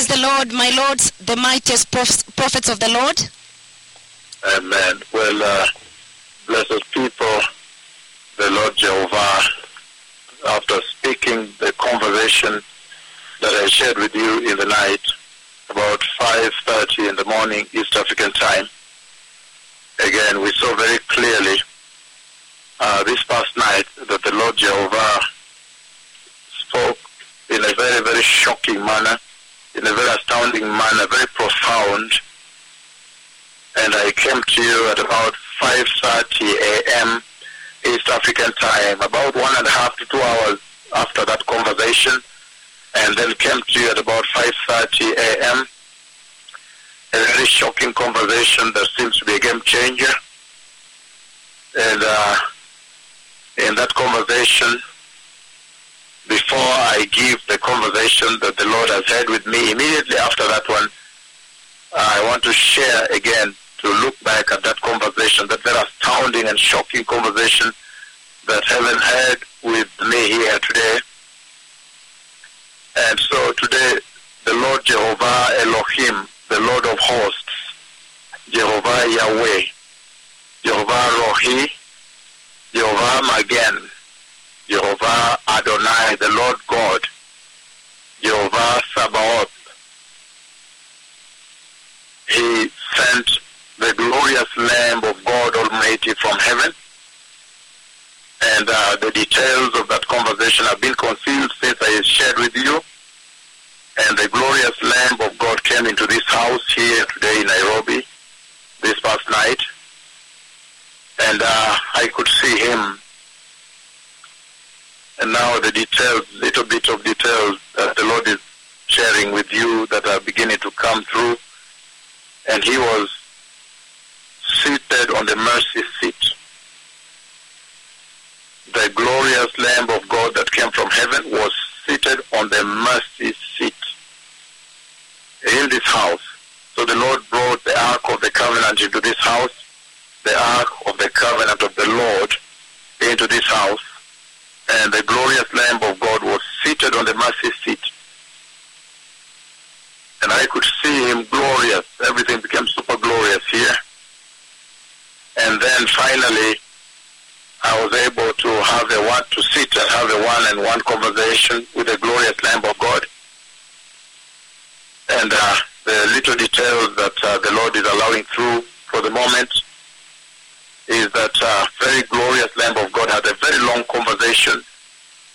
Praise the Lord, my lords, the mightiest prophets of the Lord. Amen. Well, uh, blessed people, the Lord Jehovah, after speaking the conversation that I shared with you in the night, about 5.30 in the morning East African time, again, we saw very clearly uh, this past night that the Lord Jehovah spoke in a very, very shocking manner, in a very astounding manner, very profound. And I came to you at about 5.30 a.m. East African time, about one and a half to two hours after that conversation, and then came to you at about 5.30 a.m. A very shocking conversation that seems to be a game changer. And uh, in that conversation, before I give the conversation that the Lord has had with me, immediately after that one, I want to share again to look back at that conversation, that very astounding and shocking conversation that heaven had with me here today. And so today, the Lord Jehovah Elohim, the Lord of hosts, Jehovah Yahweh, Jehovah Rohi, Jehovah Magen, Jehovah Adonai, the Lord God, Jehovah Sabaoth. He sent the glorious Lamb of God Almighty from heaven. And uh, the details of that conversation have been concealed since I shared with you. And the glorious Lamb of God came into this house here today in Nairobi this past night. And uh, I could see him. And now the details, little bit of details that the Lord is sharing with you that are beginning to come through. And he was seated on the mercy seat. The glorious Lamb of God that came from heaven was seated on the mercy seat in this house. So the Lord brought the Ark of the Covenant into this house, the Ark of the Covenant of the Lord into this house, and the glorious Lamb of God was seated on the mercy seat. And I could see him glorious. Everything became super glorious here. And then finally, I was able to have a one to sit and have a one and one conversation with the glorious Lamb of God. And uh, the little details that uh, the Lord is allowing through for the moment is that uh, very glorious Lamb of God had a very long conversation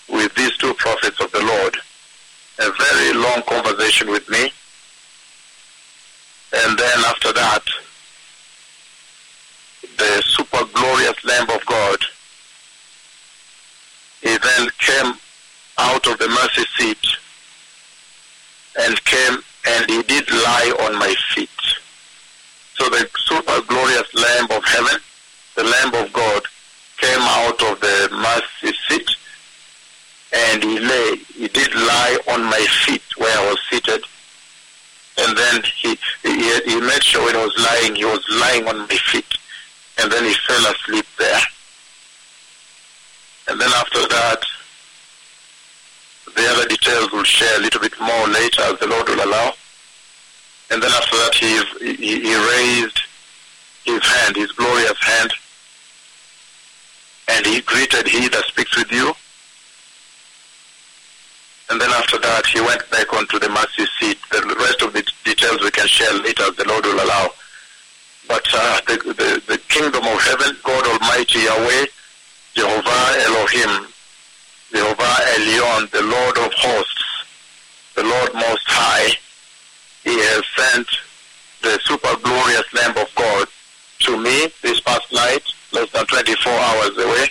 with these two prophets of the Lord. A very long conversation with me. And then after that, the super glorious Lamb of God, he then came out of the mercy seat and came and he did lie on my feet. So the super glorious Lamb of heaven, the Lamb of God, came out of the mercy seat and he lay, he did lie on my feet where I was seated. And then he, he, he made sure when I was lying, he was lying on my feet. And then he fell asleep there. And then after that, the other details we'll share a little bit more later as the Lord will allow. And then after that, he, he, he raised his hand, his glorious hand, and he greeted he that speaks with you. And then after that, he went back onto the mercy seat. The rest of the details we can share later the Lord will allow. But uh, the, the, the kingdom of heaven, God Almighty Yahweh, Jehovah Elohim, Jehovah Elion, the Lord of hosts, the Lord Most High, He has sent the super glorious Lamb of God to me this past night, less than 24 hours away.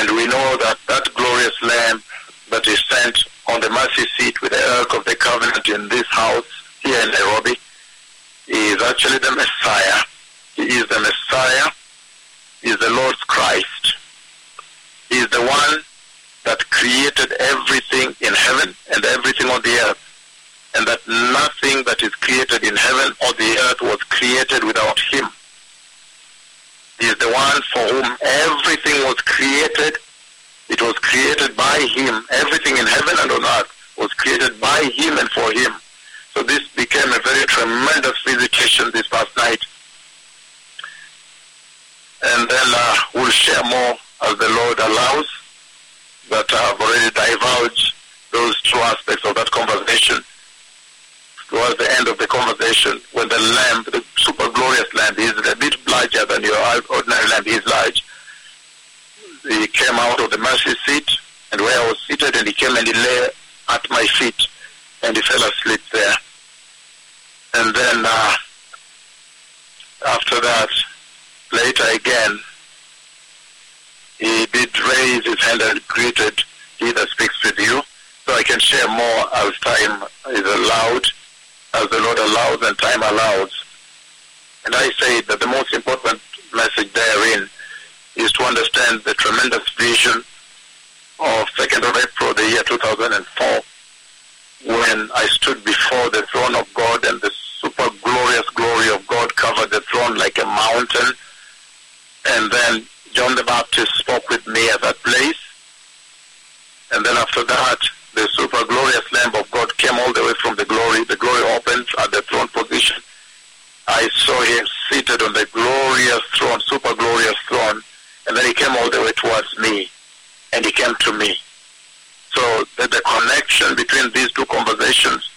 And we know that that glorious Lamb that is sent on the mercy seat with the Ark of the Covenant in this house here in Nairobi is actually the Messiah. He is the Messiah. He is the Lord's Christ. He is the one that created everything in heaven and everything on the earth. And that nothing that is created in heaven or the earth was created without him. He is the one for whom everything was created. It was created by him. Everything in heaven and on earth was created by him and for him. So this became a very tremendous visitation this past night. And then uh, we'll share more as the Lord allows. But I've already divulged those two aspects of that conversation towards the end of the conversation when the lamb, the super glorious lamb, is a bit larger than your lamb, he. He came out of the mercy seat and where I was seated and he came and he lay at my feet and he fell asleep there. And then uh, after that, later again, he did raise his hand and greeted he that speaks with you. So I can share more as time is allowed, as the Lord allows and time allows. And I say that the most important message therein is to understand the tremendous vision of 2nd of April, the year 2004, when I stood before the throne of God and the super glorious glory of God covered the throne like a mountain. And then John the Baptist spoke with me at that place. And then after that, the super glorious Lamb of God came all the way from the glory. The glory opened at the throne position. I saw him seated on the glorious throne, super glorious throne. And then he came all the way towards me. And he came to me. So the, the connection between these two conversations,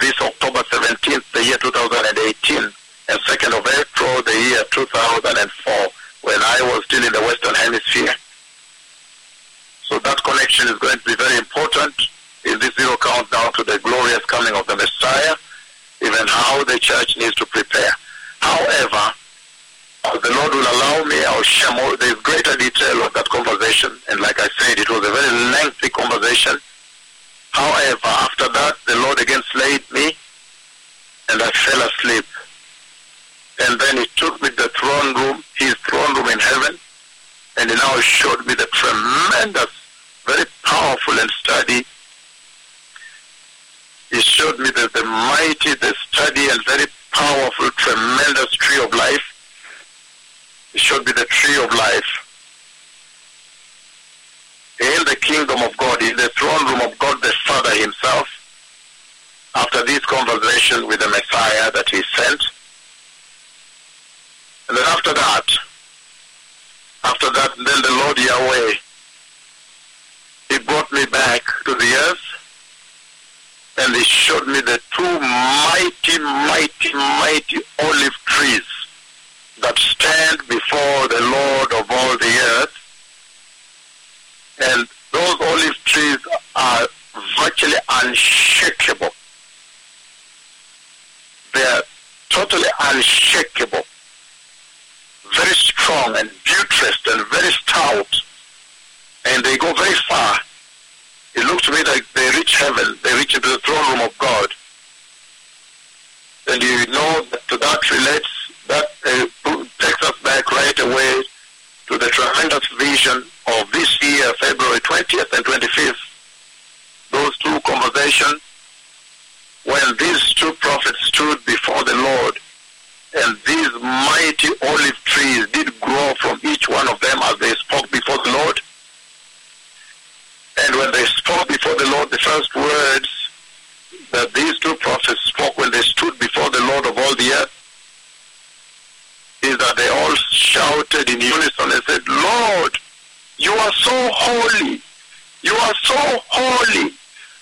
this October 17th, the year 2018, and 2nd of April, the year 2004, when I was still in the Western Hemisphere. So that connection is going to be very important in this zero countdown to the glorious coming of the Messiah, even how the church needs to prepare. However, the Lord will allow me, I'll share more. There's greater detail of that conversation. And like I said, it was a very lengthy conversation. However, after that, the Lord again slayed me, and I fell asleep. And then he took me to the throne room, his throne room in heaven, and he now showed me the tremendous, very powerful and steady. He showed me the, the mighty, the sturdy, and very powerful, tremendous tree of life. He showed me the tree of life. In the kingdom of God, in the throne room of God the Father himself, after this conversation with the Messiah that he sent, and then after that, after that, then the Lord Yahweh, he brought me back to the earth and they showed me the two mighty, mighty, mighty olive trees that stand before the Lord of all the earth. And those olive trees are virtually unshakable. They are totally unshakable very strong and buttressed and very stout, and they go very far. It looks to me like they reach heaven, they reach into the throne room of God. And you know that to that relates, that uh, takes us back right away to the tremendous vision of this year, February 20th and 25th. Those two conversations when these two prophets stood before the Lord and these mighty olive trees did grow from each one of them as they spoke before the Lord. And when they spoke before the Lord, the first words that these two prophets spoke when they stood before the Lord of all the earth is that they all shouted in unison and said, Lord, you are so holy. You are so holy.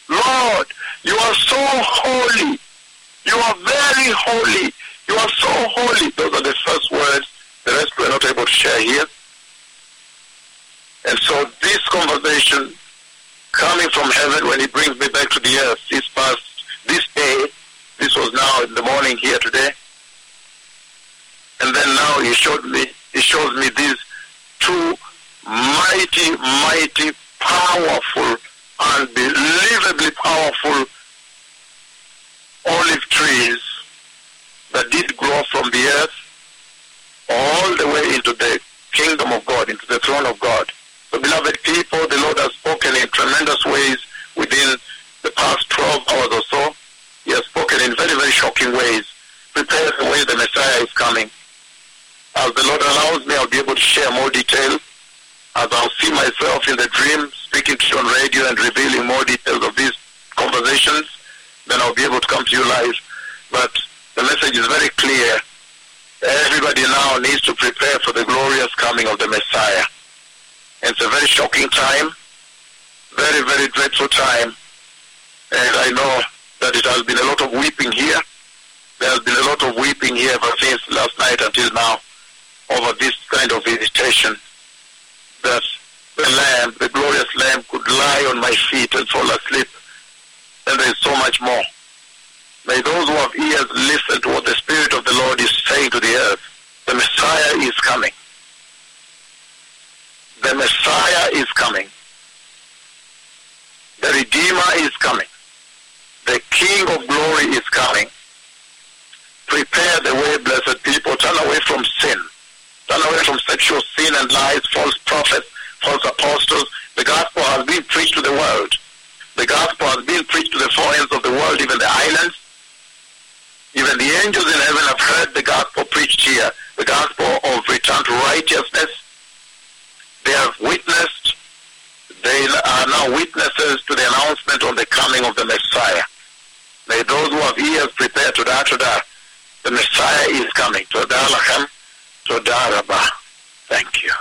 Lord, you are so holy. You are very holy. You are so holy. Those are the first words. The rest we're not able to share here. And so this conversation coming from heaven when he brings me back to the earth this past, this day, this was now in the morning here today. And then now he showed me, he shows me these two mighty, mighty, powerful, unbelievably powerful olive trees that did grow from the earth all the way into the kingdom of God, into the throne of God. So, beloved people, the Lord has in tremendous ways within the past 12 hours or so. He has spoken in very, very shocking ways. Prepare the way the Messiah is coming. As the Lord allows me, I'll be able to share more detail. As I'll see myself in the dream, speaking to you on radio and revealing more details of these conversations, then I'll be able to come to you live. But the message is very clear. Everybody now needs to prepare for the glorious coming of the Messiah. It's a very shocking time, very, very dreadful time. And I know that it has been a lot of weeping here. There has been a lot of weeping here ever since last night until now over this kind of visitation that the Lamb, the glorious Lamb, could lie on my feet and fall asleep. And there is so much more. May those who have ears listen to what the Spirit of the Lord is saying to the earth. The Messiah is coming. The Messiah is coming. The Redeemer is coming. The King of glory is coming. Prepare the way, blessed people. Turn away from sin. Turn away from sexual sin and lies, false prophets, false apostles. The gospel has been preached to the world. The gospel has been preached to the four ends of the world, even the islands. Even the angels in heaven have heard the gospel preached here, the gospel of return to righteousness. They have witnessed, they are now witnesses to announcement of the coming of the Messiah. May those who have ears prepare to that, to. The Messiah is coming. Toda lachem, toda raba. Thank you.